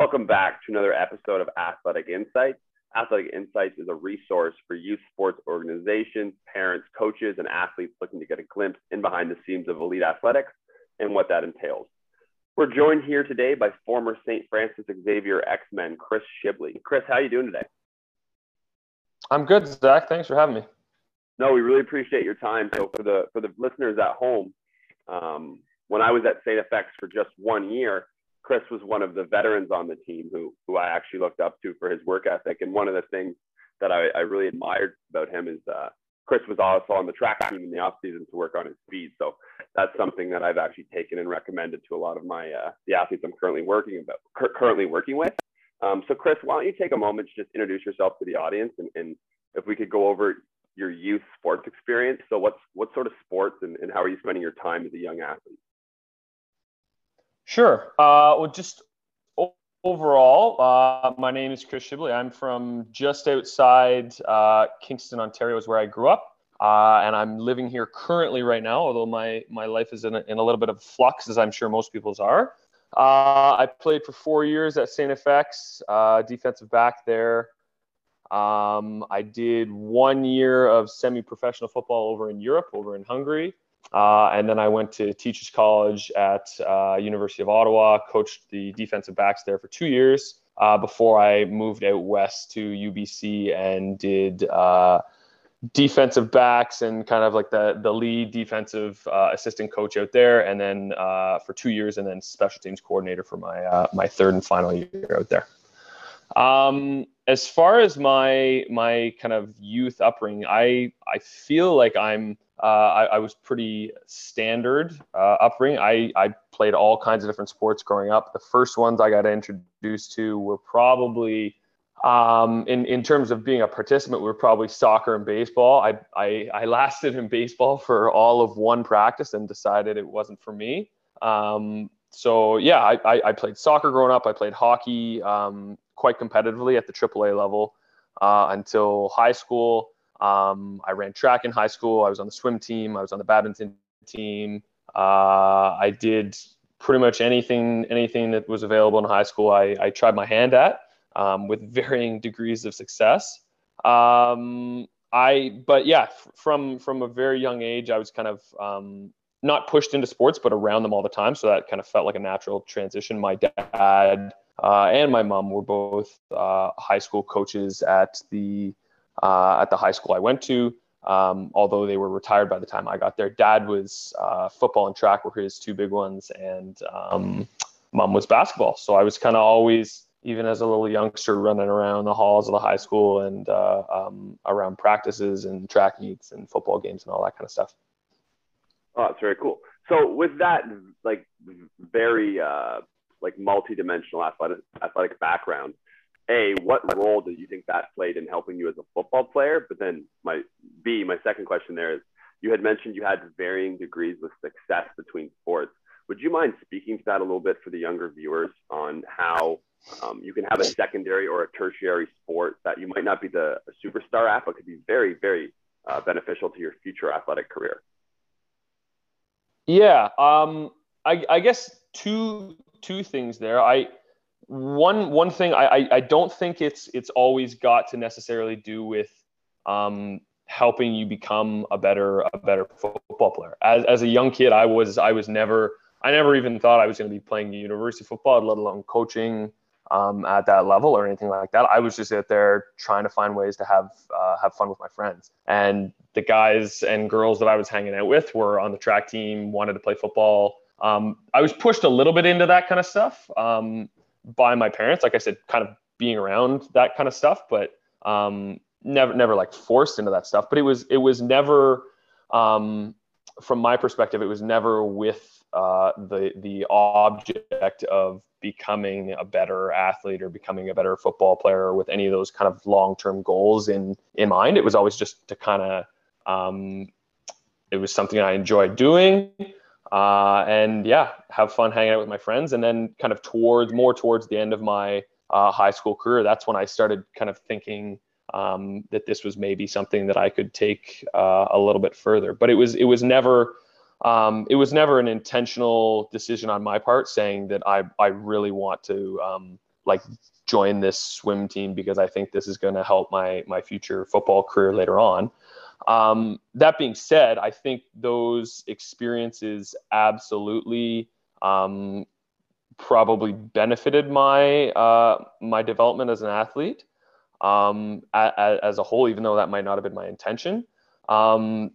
Welcome back to another episode of Athletic Insights. Athletic Insights is a resource for youth sports organizations, parents, coaches, and athletes looking to get a glimpse in behind the scenes of elite athletics and what that entails. We're joined here today by former St. Francis Xavier X-Men, Chris Shibley. Chris, how are you doing today? I'm good, Zach. Thanks for having me. No, we really appreciate your time. So for the for the listeners at home, um, when I was at St. FX for just one year, Chris was one of the veterans on the team who who I actually looked up to for his work ethic. And one of the things that I, I really admired about him is uh, Chris was also on the track team in the off season to work on his speed. So that's something that I've actually taken and recommended to a lot of my uh, the athletes I'm currently working about currently working with. Um, so Chris, why don't you take a moment to just introduce yourself to the audience and, and if we could go over your youth sports experience. So what's what sort of sports and, and how are you spending your time as a young athlete? Sure. Uh, well, just overall, uh, my name is Chris Shibley. I'm from just outside uh, Kingston, Ontario, is where I grew up. Uh, and I'm living here currently right now, although my, my life is in a, in a little bit of flux, as I'm sure most people's are. Uh, I played for four years at St. FX, uh, defensive back there. Um, I did one year of semi professional football over in Europe, over in Hungary. Uh, and then I went to Teachers College at uh, University of Ottawa, coached the defensive backs there for two years uh, before I moved out west to UBC and did uh, defensive backs and kind of like the the lead defensive uh, assistant coach out there, and then uh, for two years, and then special teams coordinator for my my third and final year out there. Um, as far as my my kind of youth upbringing, I I feel like I'm uh, I, I, was pretty standard uh, upbringing. I, I played all kinds of different sports growing up. The first ones I got introduced to were probably, um, in, in terms of being a participant, were probably soccer and baseball. I, I, I, lasted in baseball for all of one practice and decided it wasn't for me. Um, so, yeah, I, I, played soccer growing up. I played hockey um, quite competitively at the AAA level uh, until high school. Um, I ran track in high school. I was on the swim team. I was on the badminton team. Uh, I did pretty much anything anything that was available in high school. I, I tried my hand at um, with varying degrees of success. Um, I but yeah, from from a very young age, I was kind of um, not pushed into sports, but around them all the time. So that kind of felt like a natural transition. My dad uh, and my mom were both uh, high school coaches at the uh, at the high school I went to. Um, although they were retired by the time I got there, dad was uh, football and track were his two big ones, and um, mom was basketball. So I was kind of always, even as a little youngster, running around the halls of the high school and uh, um, around practices and track meets and football games and all that kind of stuff. Oh, that's very cool. So with that, like very uh, like multi-dimensional athletic athletic background, a, what role do you think that played in helping you as a football player? But then my B, my second question there is you had mentioned you had varying degrees of success between sports. Would you mind speaking to that a little bit for the younger viewers on how um, you can have a secondary or a tertiary sport that you might not be the superstar at, but could be very, very uh, beneficial to your future athletic career? Yeah, um, I, I guess two two things there. I one one thing I, I, I don't think it's it's always got to necessarily do with um, helping you become a better a better football player. As, as a young kid, I was I was never I never even thought I was going to be playing university football, let alone coaching um, at that level or anything like that. I was just out there trying to find ways to have uh, have fun with my friends. And the guys and girls that I was hanging out with were on the track team, wanted to play football. Um, I was pushed a little bit into that kind of stuff. Um, by my parents. Like I said, kind of being around that kind of stuff, but um, never never like forced into that stuff. But it was it was never um, from my perspective, it was never with uh, the the object of becoming a better athlete or becoming a better football player or with any of those kind of long term goals in in mind. It was always just to kind of um, it was something I enjoyed doing uh, and yeah, have fun hanging out with my friends. And then kind of towards more towards the end of my uh, high school career, that's when I started kind of thinking um, that this was maybe something that I could take uh, a little bit further. But it was it was never um, it was never an intentional decision on my part saying that I I really want to um, like join this swim team because I think this is going to help my my future football career later on. Um, that being said, I think those experiences absolutely um, probably benefited my uh, my development as an athlete um, a, a, as a whole, even though that might not have been my intention. Um,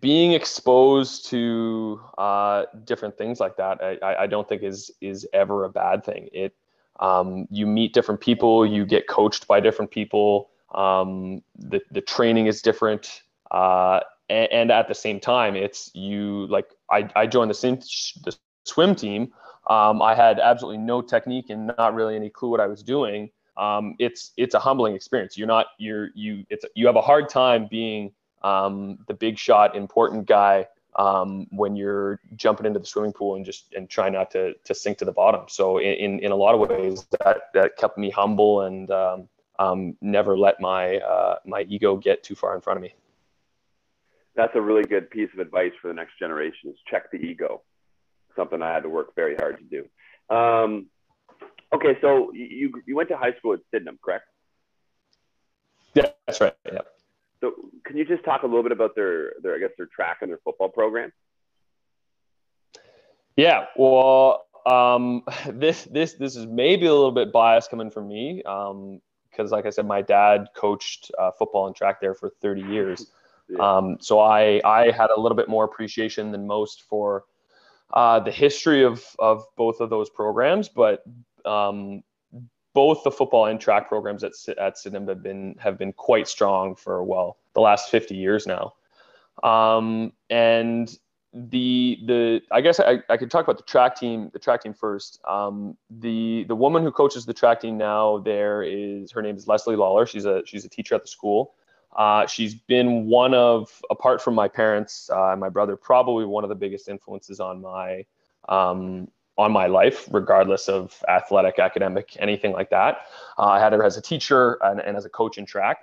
being exposed to uh, different things like that, I, I don't think is is ever a bad thing. It um, you meet different people, you get coached by different people. Um, the the training is different, uh, and, and, at the same time, it's you like I, I joined the, the swim team. Um, I had absolutely no technique and not really any clue what I was doing. Um, it's it's a humbling experience. You're not you're you it's you have a hard time being um, the big shot, important guy um, when you're jumping into the swimming pool and just and try not to to sink to the bottom. So in in a lot of ways, that that kept me humble and um, um, never let my uh, my ego get too far in front of me. That's a really good piece of advice for the next generation: is check the ego. Something I had to work very hard to do. Um, okay, so you you went to high school at Sydenham, correct? Yeah, that's right. Yeah. So can you just talk a little bit about their, their I guess their track and their football program? Yeah, well, um, this this this is maybe a little bit biased coming from me because, um, like I said, my dad coached uh, football and track there for 30 years. Yeah. Um, so I I had a little bit more appreciation than most for uh, the history of of both of those programs, but um, both the football and track programs at at Sydenham have been have been quite strong for well the last 50 years now. Um, and the the I guess I, I could talk about the track team the track team first. Um, the the woman who coaches the track team now there is her name is Leslie Lawler. She's a she's a teacher at the school. Uh, she's been one of apart from my parents uh, and my brother probably one of the biggest influences on my um, on my life, regardless of athletic, academic, anything like that. Uh, I had her as a teacher and, and as a coach in track.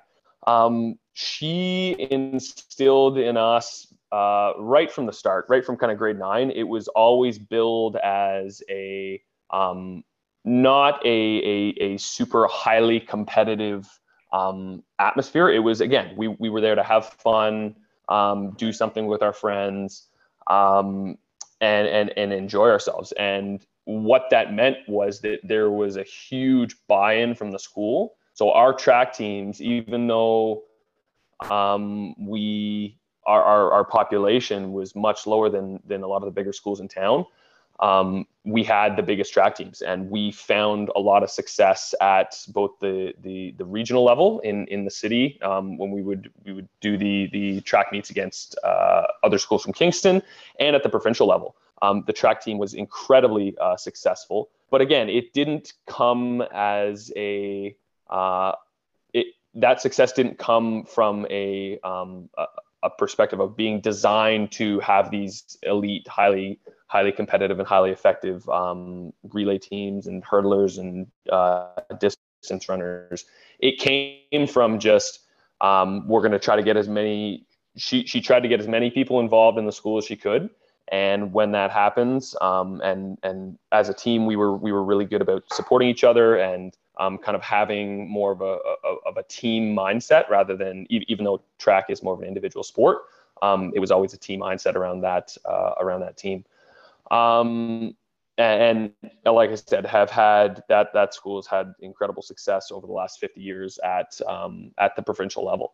Um, she instilled in us uh, right from the start, right from kind of grade nine, it was always billed as a um, not a, a, a, super highly competitive um, atmosphere. It was, again, we, we were there to have fun, um, do something with our friends. Um, and and and enjoy ourselves. And what that meant was that there was a huge buy-in from the school. So our track teams, even though um, we our, our, our population was much lower than than a lot of the bigger schools in town, um, we had the biggest track teams, and we found a lot of success at both the the, the regional level in in the city um, when we would we would do the the track meets against uh, other schools from Kingston, and at the provincial level. Um, the track team was incredibly uh, successful, but again, it didn't come as a uh, it that success didn't come from a, um, a a perspective of being designed to have these elite, highly highly competitive and highly effective um, relay teams and hurdlers and uh, distance runners. It came from just um, we're going to try to get as many. She she tried to get as many people involved in the school as she could, and when that happens, um, and and as a team, we were we were really good about supporting each other and um, kind of having more of a, a, of a team mindset rather than even though track is more of an individual sport. Um, it was always a team mindset around that uh, around that team. Um, and, and, like I said, have had that that school has had incredible success over the last 50 years at um, at the provincial level.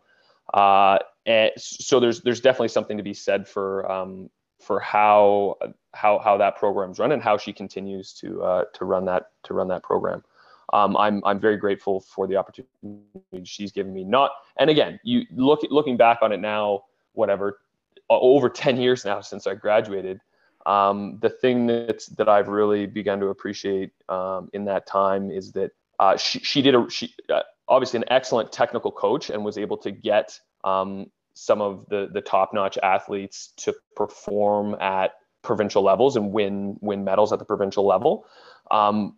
Uh, and so there's there's definitely something to be said for um, for how how how that program's run and how she continues to uh, to run that to run that program. Um, I'm I'm very grateful for the opportunity she's given me. Not and again, you look looking back on it now, whatever, over 10 years now since I graduated um, the thing that's that I've really begun to appreciate um, in that time is that uh, she, she did a she uh, obviously an excellent technical coach and was able to get um, some of the the top notch athletes to perform at provincial levels and win win medals at the provincial level. Um,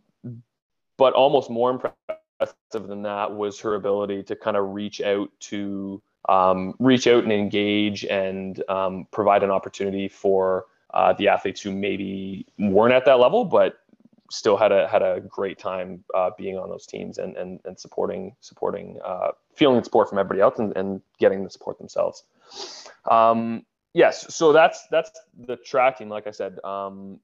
but almost more impressive than that was her ability to kind of reach out to um, reach out and engage and um, provide an opportunity for uh, the athletes who maybe weren't at that level, but still had a had a great time uh, being on those teams and and, and supporting supporting uh, feeling the support from everybody else and, and getting the support themselves. Um, yes, so that's that's the tracking. Like I said, um,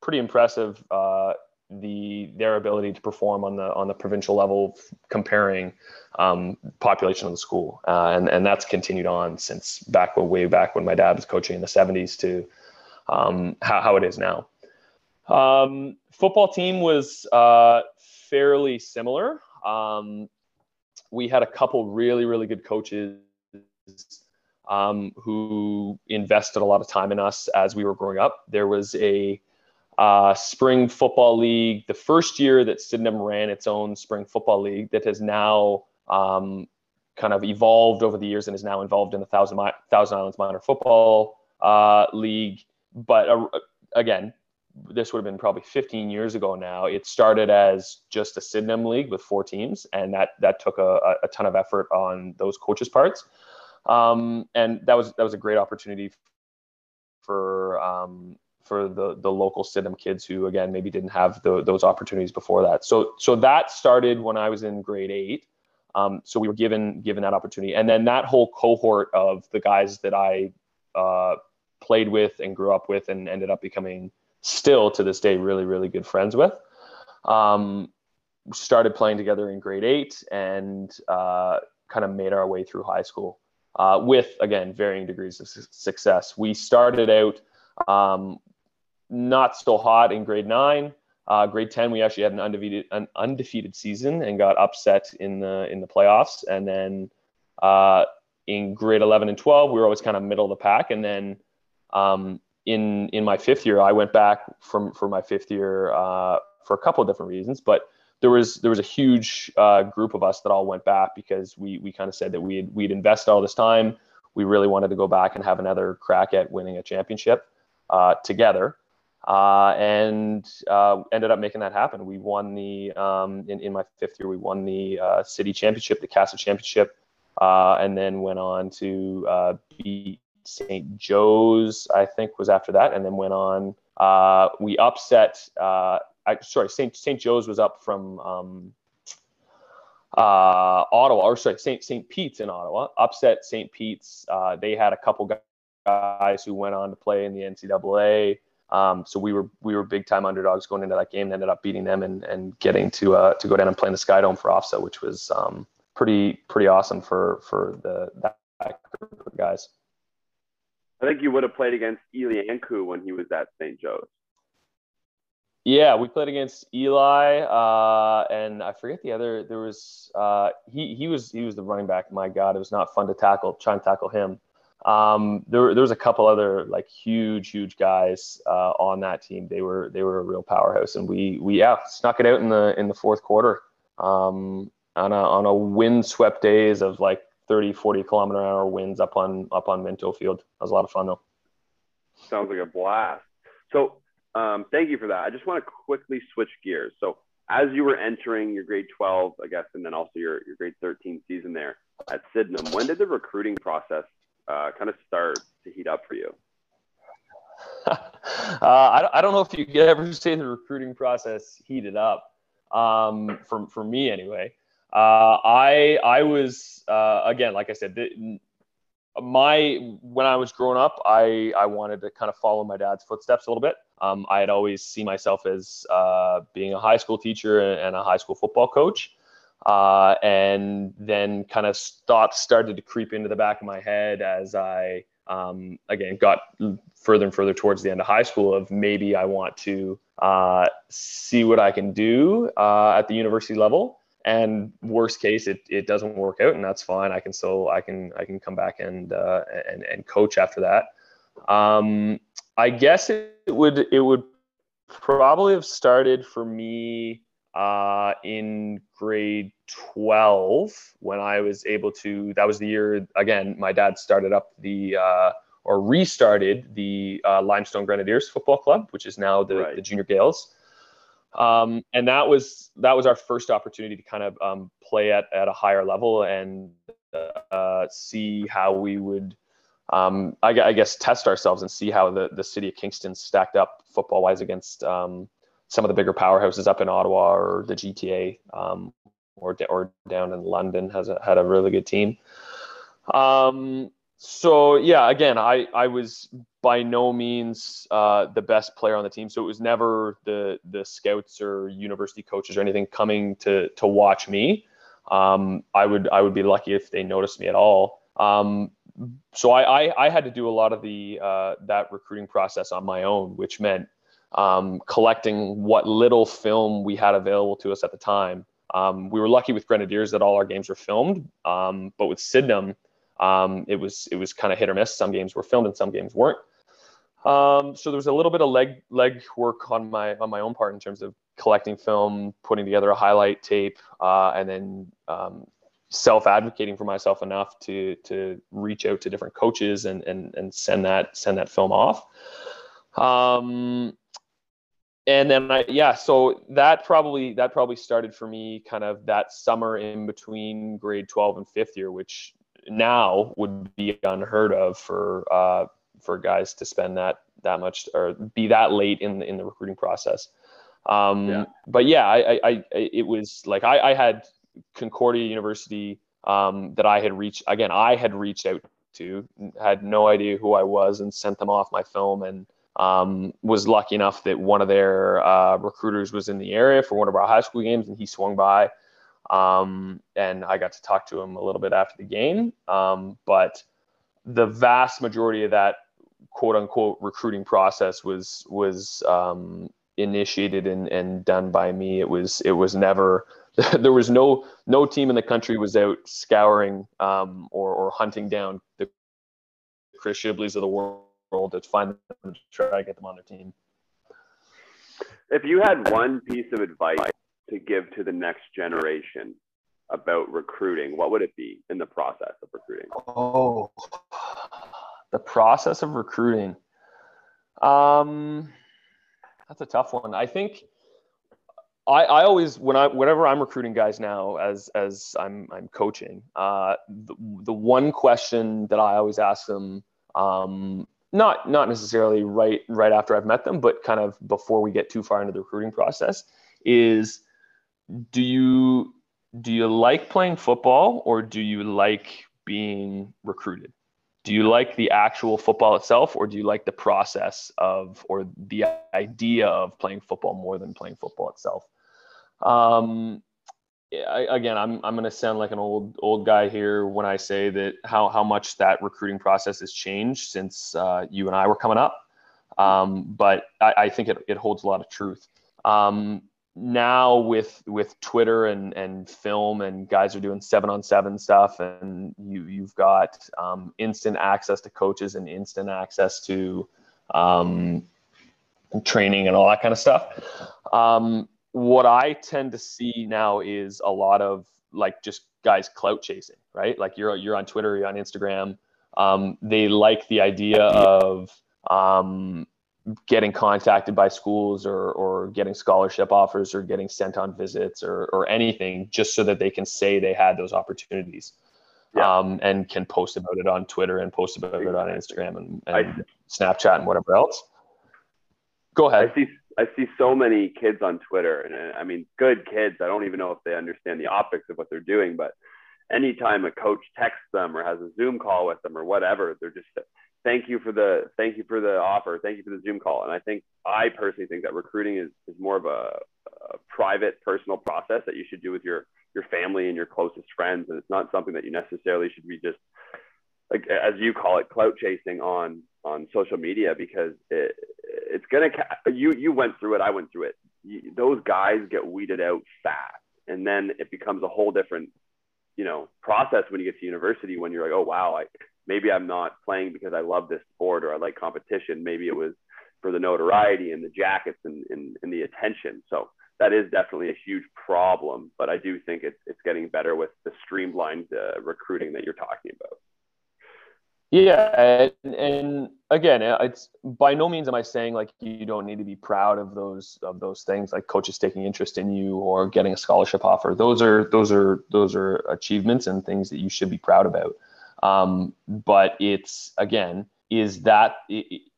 pretty impressive. Uh, the their ability to perform on the on the provincial level, comparing um, population of the school, uh, and and that's continued on since back when way back when my dad was coaching in the '70s to um, how how it is now. Um, football team was uh, fairly similar. Um, we had a couple really, really good coaches um, who invested a lot of time in us as we were growing up. There was a uh, spring football league, the first year that Sydenham ran its own spring football league that has now um, kind of evolved over the years and is now involved in the Thousand, Thousand Islands Minor Football uh, League. But uh, again, this would have been probably 15 years ago now. It started as just a Sydenham league with four teams, and that that took a, a ton of effort on those coaches' parts. Um, and that was that was a great opportunity for um, for the the local Sydenham kids who again maybe didn't have the, those opportunities before that. So so that started when I was in grade eight. Um, so we were given given that opportunity, and then that whole cohort of the guys that I uh, played with and grew up with and ended up becoming still to this day really really good friends with. Um, started playing together in grade eight and uh, kind of made our way through high school uh, with again varying degrees of su- success. We started out um, not so hot in grade nine. Uh, grade 10 we actually had an undefeated an undefeated season and got upset in the in the playoffs. And then uh, in grade 11 and 12 we were always kind of middle of the pack. And then um, in in my fifth year, I went back from for my fifth year uh, for a couple of different reasons, but there was there was a huge uh, group of us that all went back because we we kind of said that we'd we'd invest all this time. We really wanted to go back and have another crack at winning a championship uh, together, uh, and uh, ended up making that happen. We won the um, in in my fifth year. We won the uh, city championship, the KASSAA championship, and then went on to beat St. Joe's, I think, was after that, and then went on. Uh, we upset. Uh, I, sorry, St. St. Joe's was up from um, uh, Ottawa, or sorry, St. St. Pete's in Ottawa. Upset St. Pete's. Uh, they had a couple guys who went on to play in the NCAA. Um, so we were we were big time underdogs going into that game. Ended up beating them and, and getting to uh, to go down and play in the Sky Dome for OFSAA, which was um, pretty pretty awesome for for the that group of guys. I think you would have played against Eli Anku when he was at St. Joe's. Yeah, we played against Eli, uh, and I forget the other. There was uh, he he was he was the running back. My God, it was not fun to tackle, try and tackle him. Um, there there was a couple other like huge huge guys uh, on that team. They were they were a real powerhouse, and we we yeah snuck it out in the in the fourth quarter um, on a on a wind swept days of like 30, 40 kilometer an hour winds up on up on Minto Field. That was a lot of fun though. Sounds like a blast. So um, thank you for that. I just want to quickly switch gears. So as you were entering your grade 12, I guess, and then also your, your grade 13 season there at Sydenham, when did the recruiting process uh, kind of start to heat up for you? uh, I, I don't know if you could ever say the recruiting process heated up um, for, for me anyway. Uh, I I was uh, again, like I said, the, my when I was growing up, I I wanted to kind of follow my dad's footsteps a little bit. Um, I had always seen myself as uh, being a high school teacher and a high school football coach. Uh, and then kind of thoughts started to creep into the back of my head as I um, again got further and further towards the end of high school of maybe I want to uh, see what I can do uh, at the university level and worst case it, it doesn't work out and that's fine. I can still i can i can come back and uh, and, and coach after that. Um, i guess it would it would probably have started for me uh, in grade 12 when i was able to that was the year again my dad started up the uh, or restarted the uh, limestone grenadiers football club which is now the, right. the junior Gaels um, and that was that was our first opportunity to kind of um, play at, at a higher level and uh, see how we would um, I, I, guess test ourselves and see how the, the city of Kingston stacked up football wise against um, some of the bigger powerhouses up in Ottawa or the GTA um, or or down in London has a, had a really good team. Um, so yeah, again, I I was by no means uh, the best player on the team, so it was never the the scouts or university coaches or anything coming to to watch me. Um, I would I would be lucky if they noticed me at all. Um, so I, I, I had to do a lot of the uh, that recruiting process on my own, which meant um, collecting what little film we had available to us at the time. Um, we were lucky with Grenadiers that all our games were filmed, um, but with Sydenham, um, it was it was kind of hit or miss. Some games were filmed and some games weren't. Um, so there was a little bit of leg leg work on my on my own part in terms of collecting film, putting together a highlight tape, uh, and then um, self advocating for myself enough to to reach out to different coaches and and and send that send that film off. Um, and then I, yeah, so that probably that probably started for me kind of that summer in between grade 12 and fifth year, which now would be unheard of for uh, for guys to spend that that much or be that late in the in the recruiting process. Um, yeah. But yeah, I, I, I, it was like I, I had Concordia University um, that I had reached again. I had reached out to, had no idea who I was, and sent them off my film, and um, was lucky enough that one of their uh, recruiters was in the area for one of our high school games, and he swung by um, and I got to talk to him a little bit after the game. Um, but the vast majority of that quote unquote recruiting process was was um, initiated and, and done by me. It was it was never there was no no team in the country was out scouring um, or or hunting down the Chris Shibleys of the world to find them to try to get them on their team. If you had one piece of advice to give to the next generation about recruiting, what would it be in the process of recruiting? Oh, the process of recruiting. Um, that's a tough one. I think I, I always when I whenever I'm recruiting guys now as as I'm I'm coaching, uh, the, the one question that I always ask them, um, not not necessarily right right after I've met them, but kind of before we get too far into the recruiting process, is do you do you like playing football or do you like being recruited? Do you like the actual football itself or do you like the process of or the idea of playing football more than playing football itself? Um, I, again, I'm I'm going to sound like an old old guy here when I say that how how much that recruiting process has changed since uh, you and I were coming up. Um, but I, I, think it, it holds a lot of truth. Um, now with with Twitter and and film and guys are doing seven on seven stuff and you you've got um, instant access to coaches and instant access to um, training and all that kind of stuff. Um, what I tend to see now is a lot of like just guys clout chasing, right? Like you're you're on Twitter, you're on Instagram. Um, they like the idea of um, getting contacted by schools or, or getting scholarship offers or getting sent on visits or, or anything just so that they can say they had those opportunities yeah. um, and can post about it on Twitter and post about it on Instagram and, and I, Snapchat and whatever else. Go ahead. I see, I see so many kids on Twitter and I mean, good kids. I don't even know if they understand the optics of what they're doing, but anytime a coach texts them or has a Zoom call with them or whatever, they're just thank you for the thank you for the offer. Thank you for the zoom call. And i think i personally think that recruiting is, is more of a, a, private personal process that you should do with your your family and your closest friends. And it's not something that you necessarily should be just like as you call it clout chasing on on social media because it, it's gonna you you went through it i went through it. You, those guys get weeded out fast. And then it becomes a whole different you know process when you get to university when you're like oh wow i maybe I'm not playing because I love this sport or I like competition. Maybe it was for the notoriety and the jackets and, and, and the attention. So that is definitely a huge problem, but I do think it's, it's getting better with the streamlined uh, recruiting that you're talking about. Yeah, and, and, again, it's by no means am I saying like you don't need to be proud of those of those things, like coaches taking interest in you or getting a scholarship offer. Those are those are those are achievements and things that you should be proud about. Um, but it's again, is that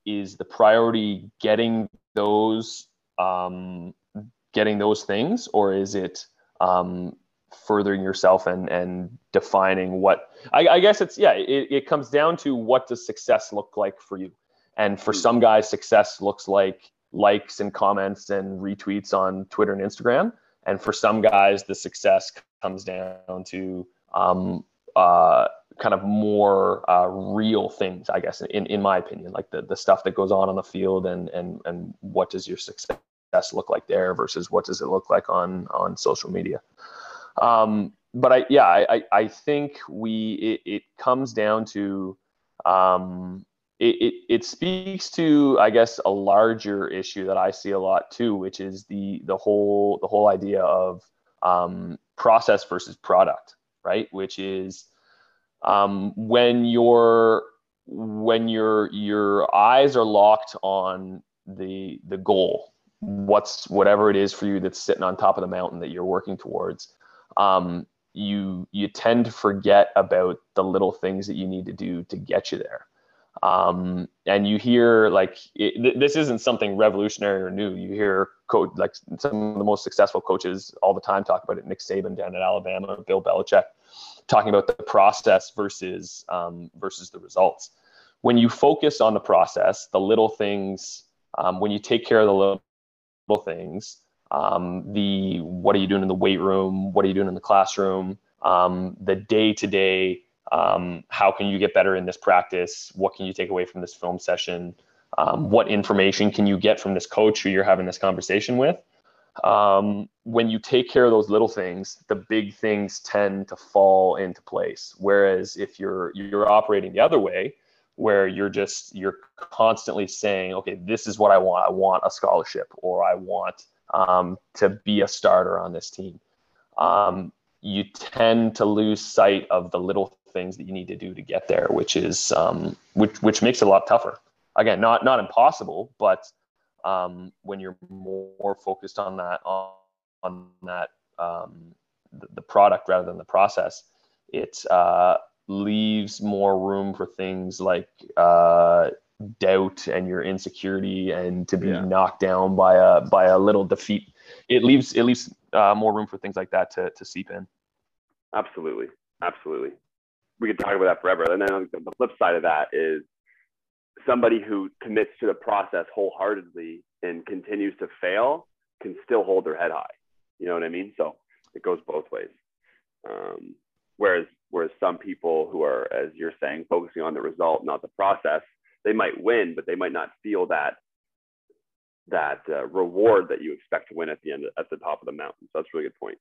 is the priority getting those um, getting those things, or is it um, furthering yourself and and defining what? I, I guess it's yeah. It, it comes down to what does success look like for you, and for some guys, success looks like likes and comments and retweets on Twitter and Instagram, and for some guys, the success comes down to um, uh, kind of more uh, real things, I guess, in, in my opinion, like the, the stuff that goes on on the field and, and, and what does your success look like there versus what does it look like on, on social media. Um, but I, yeah, I, I think we, it, it comes down to, um, it, it, it speaks to, I guess, a larger issue that I see a lot too, which is the, the whole, the whole idea of, um, process versus product, right? Which is, um, when your when your your eyes are locked on the the goal what's whatever it is for you that's sitting on top of the mountain that you're working towards um, you you tend to forget about the little things that you need to do to get you there. Um, and you hear like it, th- this isn't something revolutionary or new. You hear coach like some of the most successful coaches all the time talk about it. Nick saban down at alabama bill belichick talking about the process versus um, versus the results. When you focus on the process, the little things, um, when you take care of the little, little things, um, the what are you doing in the weight room, what are you doing in the classroom, um, the day to day, how can you get better in this practice, what can you take away from this film session, um, what information can you get from this coach who you're having this conversation with? Um, when you take care of those little things, the big things tend to fall into place. Whereas if you're you're operating the other way, where you're just you're constantly saying, okay, this is what I want. I want a scholarship, or I want um, to be a starter on this team. Um, you tend to lose sight of the little things that you need to do to get there, which is um, which which makes it a lot tougher. Again, not not impossible, but um, when you're more focused on that on, on that um, the, the, product rather than the process it uh, leaves more room for things like uh, doubt and your insecurity and to be yeah. knocked down by a by a little defeat it leaves it leaves uh, more room for things like that to, to seep in absolutely absolutely we could talk about that forever and then the flip side of that is somebody who commits to the process wholeheartedly and continues to fail can still hold their head high. You know what I mean? So it goes both ways. Um, whereas whereas some people who are, as you're saying, focusing on the result, not the process, they might win, but they might not feel that that uh, reward that you expect to win at the end at the top of the mountain. So that's a really good point.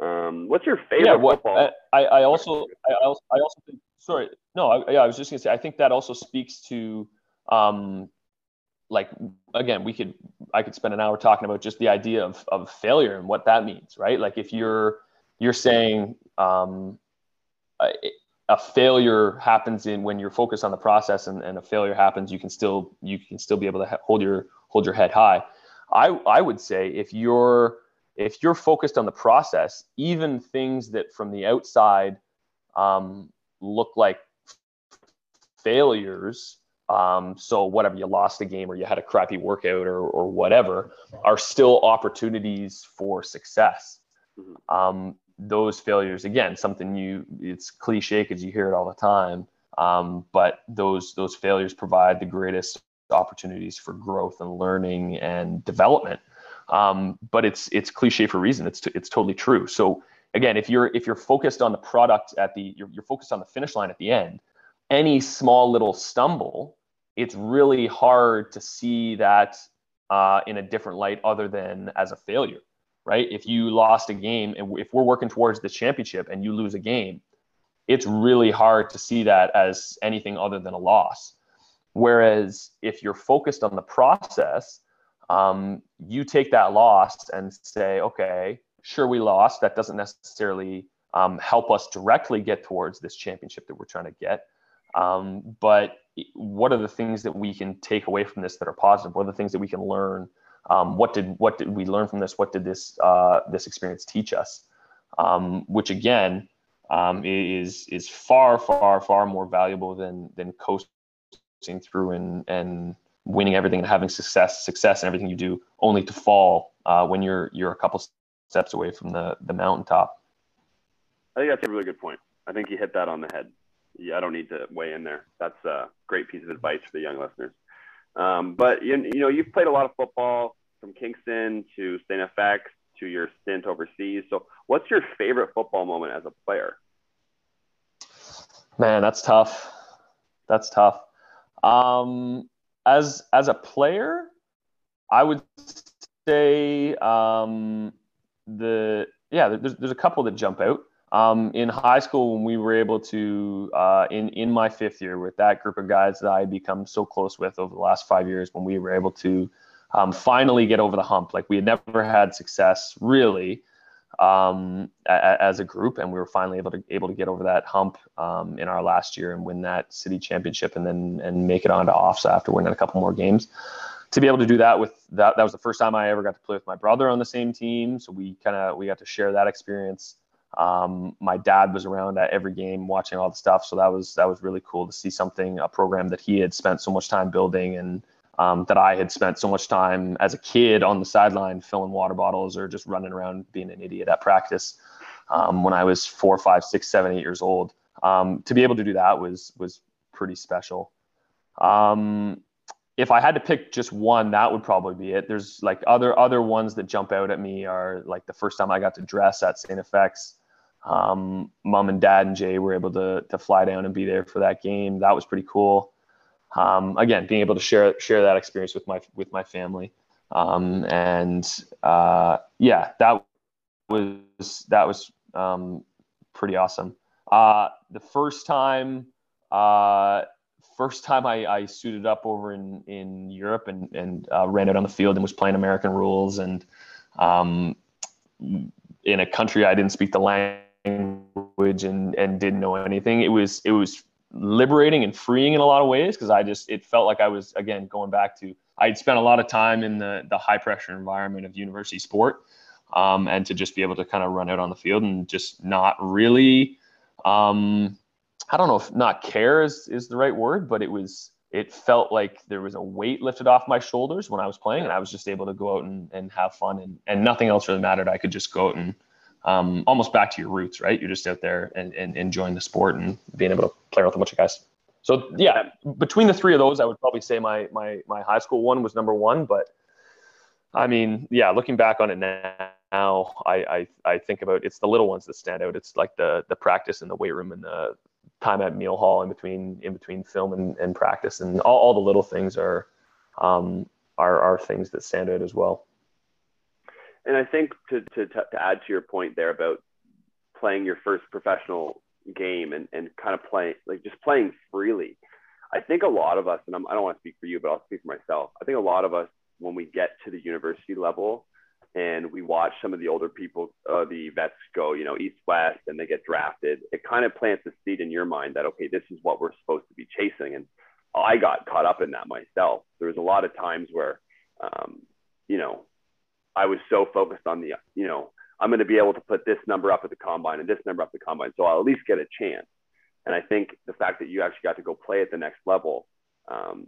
Um, what's your favorite yeah, well, football? I, I also I also I also think sorry no I, yeah I was just gonna say I think that also speaks to um, like again we could I could spend an hour talking about just the idea of of failure and what that means right like if you're you're saying um, a, failure happens in when you're focused on the process and, and a failure happens you can still you can still be able to hold your hold your head high I I would say if you're if you're focused on the process, even things that from the outside um, look like failures, um, so whatever you lost a game or you had a crappy workout or, or whatever, are still opportunities for success. Mm-hmm. Um, those failures, again, something you it's cliche because you hear it all the time, um, but those those failures provide the greatest opportunities for growth and learning and development. Um, but it's it's cliche for a reason. It's t- it's totally true. So again, if you're if you're focused on the product at the you're, you're focused on the finish line at the end, any small little stumble, it's really hard to see that uh, in a different light other than as a failure, right? If you lost a game and if we're working towards the championship and you lose a game, it's really hard to see that as anything other than a loss. Whereas if you're focused on the process um, you take that loss and say, okay, sure, we lost. That doesn't necessarily um, help us directly get towards this championship that we're trying to get. Um, but what are the things that we can take away from this that are positive? What are the things that we can learn? Um, what did what did we learn from this? What did this uh, this experience teach us? Um, which again um, is is far far far more valuable than than coasting through and and winning everything and having success, success in everything you do, only to fall uh, when you're you're a couple steps away from the the mountaintop. I think that's a really good point. I think you hit that on the head. Yeah, I don't need to weigh in there. That's a great piece of advice for the young listeners. Um, but you, you know, you've played a lot of football from Kingston to St. FX to your stint overseas. So, what's your favorite football moment as a player? Man, that's tough. That's tough. Um, as as a player, I would say um, the yeah. There's there's a couple that jump out. Um, in high school, when we were able to, uh, in in my fifth year, with that group of guys that I had become so close with over the last five years, when we were able to um, finally get over the hump, like we had never had success really um, a, as a group, and we were finally able to able to get over that hump um, in our last year and win that city championship, and then and make it onto OFSAA after winning a couple more games to be able to do that with that that was the first time I ever got to play with my brother on the same team. So we kind of we got to share that experience. Um, my dad was around at every game watching all the stuff, so that was that was really cool to see something a program that he had spent so much time building and um, that I had spent so much time as a kid on the sideline filling water bottles or just running around being an idiot at practice um, when I was four, five, six, seven, eight years old. Um, to be able to do that was was pretty special. Um, if I had to pick just one, that would probably be it. There's like other other ones that jump out at me are like the first time I got to dress at St. FX. Um, Mom and Dad and Jay were able to to fly down and be there for that game. That was pretty cool. Um, again, being able to share share that experience with my with my family, um, and uh, yeah, that was that was um, pretty awesome. Uh, the first time uh, first time I, I suited up over in, in Europe and, and uh, ran out on the field and was playing American rules and um, in a country I didn't speak the language and, and didn't know anything. It was it was liberating and freeing in a lot of ways because I just it felt like I was again going back to I'd spent a lot of time in the the high pressure environment of university sport um, and to just be able to kind of run out on the field and just not really um, I don't know if not care is, is the right word, but it was it felt like there was a weight lifted off my shoulders when I was playing, and I was just able to go out and, and have fun, and, and nothing else really mattered. I could just go out and um, almost back to your roots, right? You're just out there and, and enjoying the sport and being able to play with a bunch of guys. So yeah, between the three of those, I would probably say my my my high school one was number one. But I mean, yeah, looking back on it now, I I, I think about it's the little ones that stand out. It's like the the practice in the weight room and the time at meal hall in between in between film and, and practice and all, all the little things are um, are are things that stand out as well and i think to, to to add to your point there about playing your first professional game and, and kind of playing like just playing freely i think a lot of us and I'm, i don't want to speak for you but i'll speak for myself i think a lot of us when we get to the university level and we watch some of the older people, uh, the vets go, you know, east west, and they get drafted. It kind of plants a seed in your mind that okay, this is what we're supposed to be chasing. And I got caught up in that myself. There was a lot of times where, um, you know, I was so focused on the, you know, I'm going to be able to put this number up at the combine and this number up at the combine, so I'll at least get a chance. And I think the fact that you actually got to go play at the next level, um,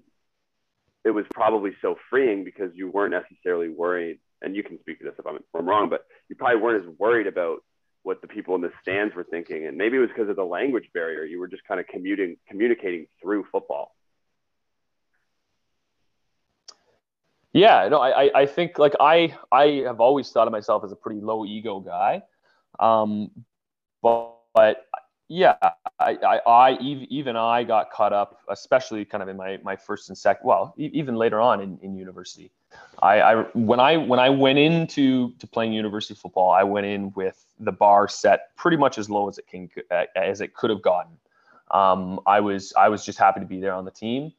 it was probably so freeing because you weren't necessarily worried and you can speak to this if I'm, if I'm wrong, but you probably weren't as worried about what the people in the stands were thinking. And maybe it was because of the language barrier. You were just kind of commuting, communicating through football. Yeah, no, I, I think like I, I have always thought of myself as a pretty low ego guy. Um, but, but yeah, I, I, I, even I got caught up, especially kind of in my, my first and second, well, even later on in, in university. I, I, when I, when I went into to playing university football, I went in with the bar set pretty much as low as it can, as it could have gotten. Um, I was, I was just happy to be there on the team.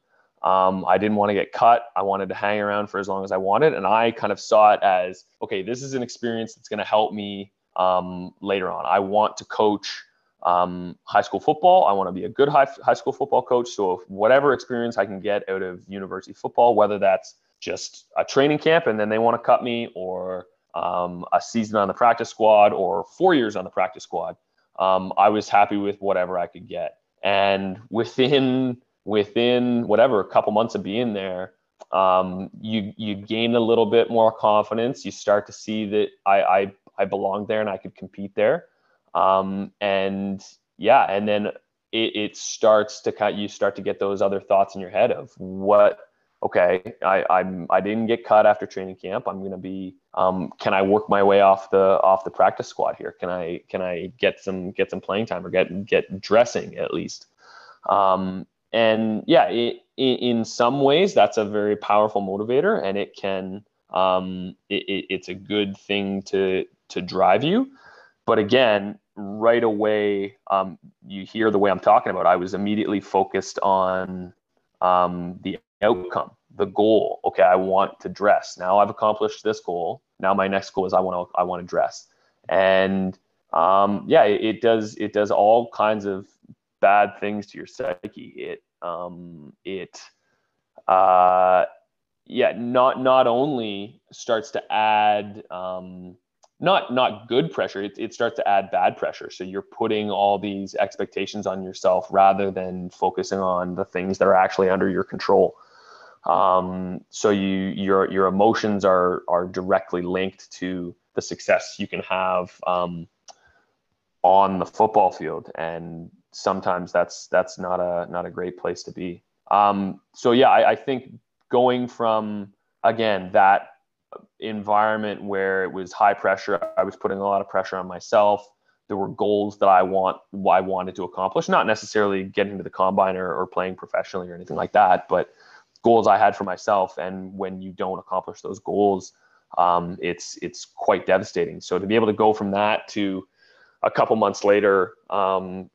Um, I didn't want to get cut. I wanted to hang around for as long as I wanted. And I kind of saw it as, okay, this is an experience that's going to help me um, later on. I want to coach um, high school football. I want to be a good high, high school football coach. So whatever experience I can get out of university football, whether that's just a training camp and then they want to cut me, or um, a season on the practice squad, or four years on the practice squad, um, I was happy with whatever I could get. And within within whatever a couple months of being there, um, you you gain a little bit more confidence. You start to see that I I, I belong there and I could compete there. Um, and yeah, and then it, it starts to kind you start to get those other thoughts in your head of what okay I I'm I didn't get cut after training camp. I'm gonna be um, can I work my way off the off the practice squad here? Can I can I get some get some playing time or get get dressing at least? Um, and yeah, it, in some ways that's a very powerful motivator, and it can um, it, it's a good thing to to drive you. But again, right away, um, you hear the way I'm talking about. I was immediately focused on um, the outcome, the goal. Okay, I want to dress. Now I've accomplished this goal. Now my next goal is I want to I want to dress. And um, yeah, it, it, does it does all kinds of bad things to your psyche. It um, it uh, yeah not not only starts to add um, not not good pressure it, it starts to add bad pressure. So you're putting all these expectations on yourself rather than focusing on the things that are actually under your control. Um, so you your your emotions are are directly linked to the success you can have um, on the football field. And sometimes that's that's not a not a great place to be um, so yeah I, I think going from again that environment where it was high pressure. I was putting a lot of pressure on myself. There were goals that I want, I wanted to accomplish, not necessarily getting to the combine or, or playing professionally or anything like that, but goals I had for myself. And when you don't accomplish those goals, um, it's it's quite devastating. So to be able to go from that to a couple months later, um,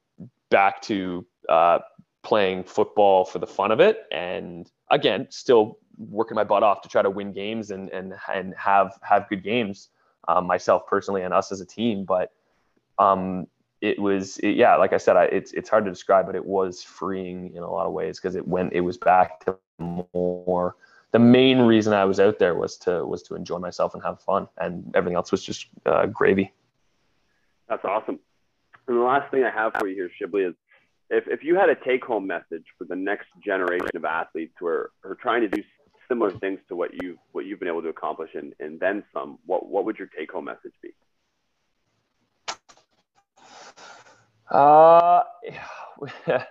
back to uh, playing football for the fun of it, and again, still working my butt off to try to win games and and and have have good games um, myself personally and us as a team. But um, it was it, yeah, like I said, I, it's it's hard to describe, but it was freeing in a lot of ways because it went it was back to more. The main reason I was out there was to was to enjoy myself and have fun, and everything else was just uh, gravy. That's awesome. And the last thing I have for you here, Shibley, is if, if you had a take home message for the next generation of athletes who are, are trying to do similar things to what you've what you've been able to accomplish and, and then some, what what would your take home message be? Uh,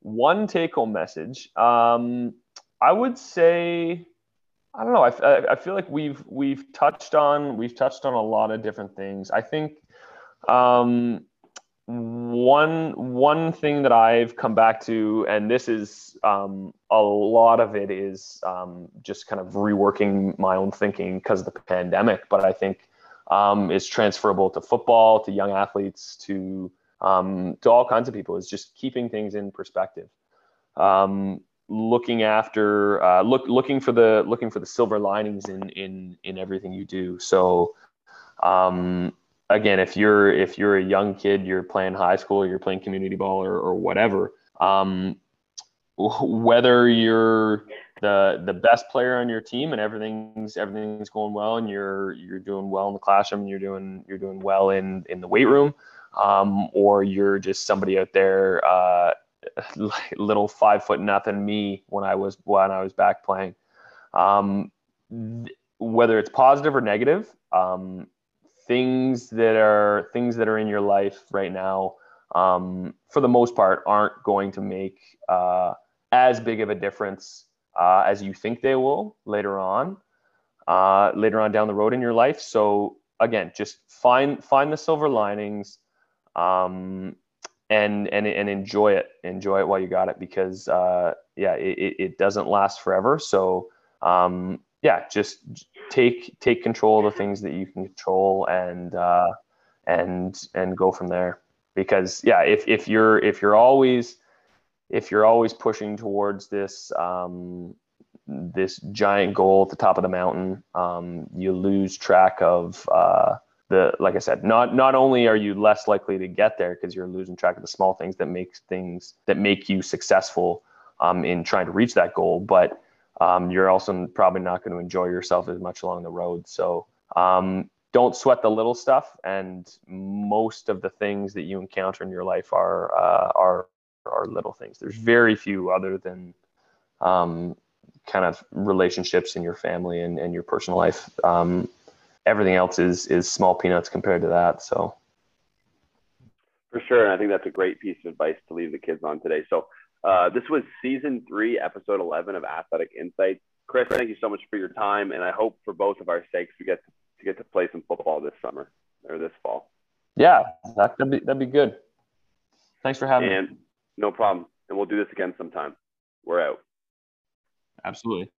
one take home message. Um, I would say, I don't know. I, I feel like we've we've touched on we've touched on a lot of different things. I think um, one one thing that I've come back to, and this is um, a lot of it is um, just kind of reworking my own thinking because of the pandemic. But I think um, it's transferable to football, to young athletes, to um, to all kinds of people. Is just keeping things in perspective, um, looking after, uh, look looking for the looking for the silver linings in in in everything you do. So um, again, if you're if you're a young kid, you're playing high school, you're playing community ball or, or whatever, um, whether you're the the best player on your team and everything's everything's going well and you're you're doing well in the classroom and you're doing you're doing well in in the weight room, um, or you're just somebody out there, uh, little five foot nothing me when I was when I was back playing. Um, th- whether it's positive or negative, um, things that are things that are in your life right now um, for the most part aren't going to make uh, as big of a difference uh, as you think they will later on uh, later on down the road in your life. So again just find find the silver linings um, and and and enjoy it. Enjoy it while you got it because uh, yeah it, it doesn't last forever. So um, yeah, just take take control of the things that you can control and uh, and and go from there. Because yeah, if if you're if you're always if you're always pushing towards this um, this giant goal at the top of the mountain, um, you lose track of uh, the like I said. Not not only are you less likely to get there because you're losing track of the small things that make things that make you successful um, in trying to reach that goal, but um, you're also probably not going to enjoy yourself as much along the road. So um, don't sweat the little stuff. And most of the things that you encounter in your life are uh, are are little things. There's very few other than um, kind of relationships in your family and, and your personal life. Um, everything else is is small peanuts compared to that. So for sure, and I think that's a great piece of advice to leave the kids on today. So uh, this was season three, episode eleven of Athletic Insights. Chris, thank you so much for your time, and I hope for both of our sakes we get to, to get to play some football this summer or this fall. Yeah, that'd be that'd be good. Thanks for having and, me. No problem, and we'll do this again sometime. We're out. Absolutely.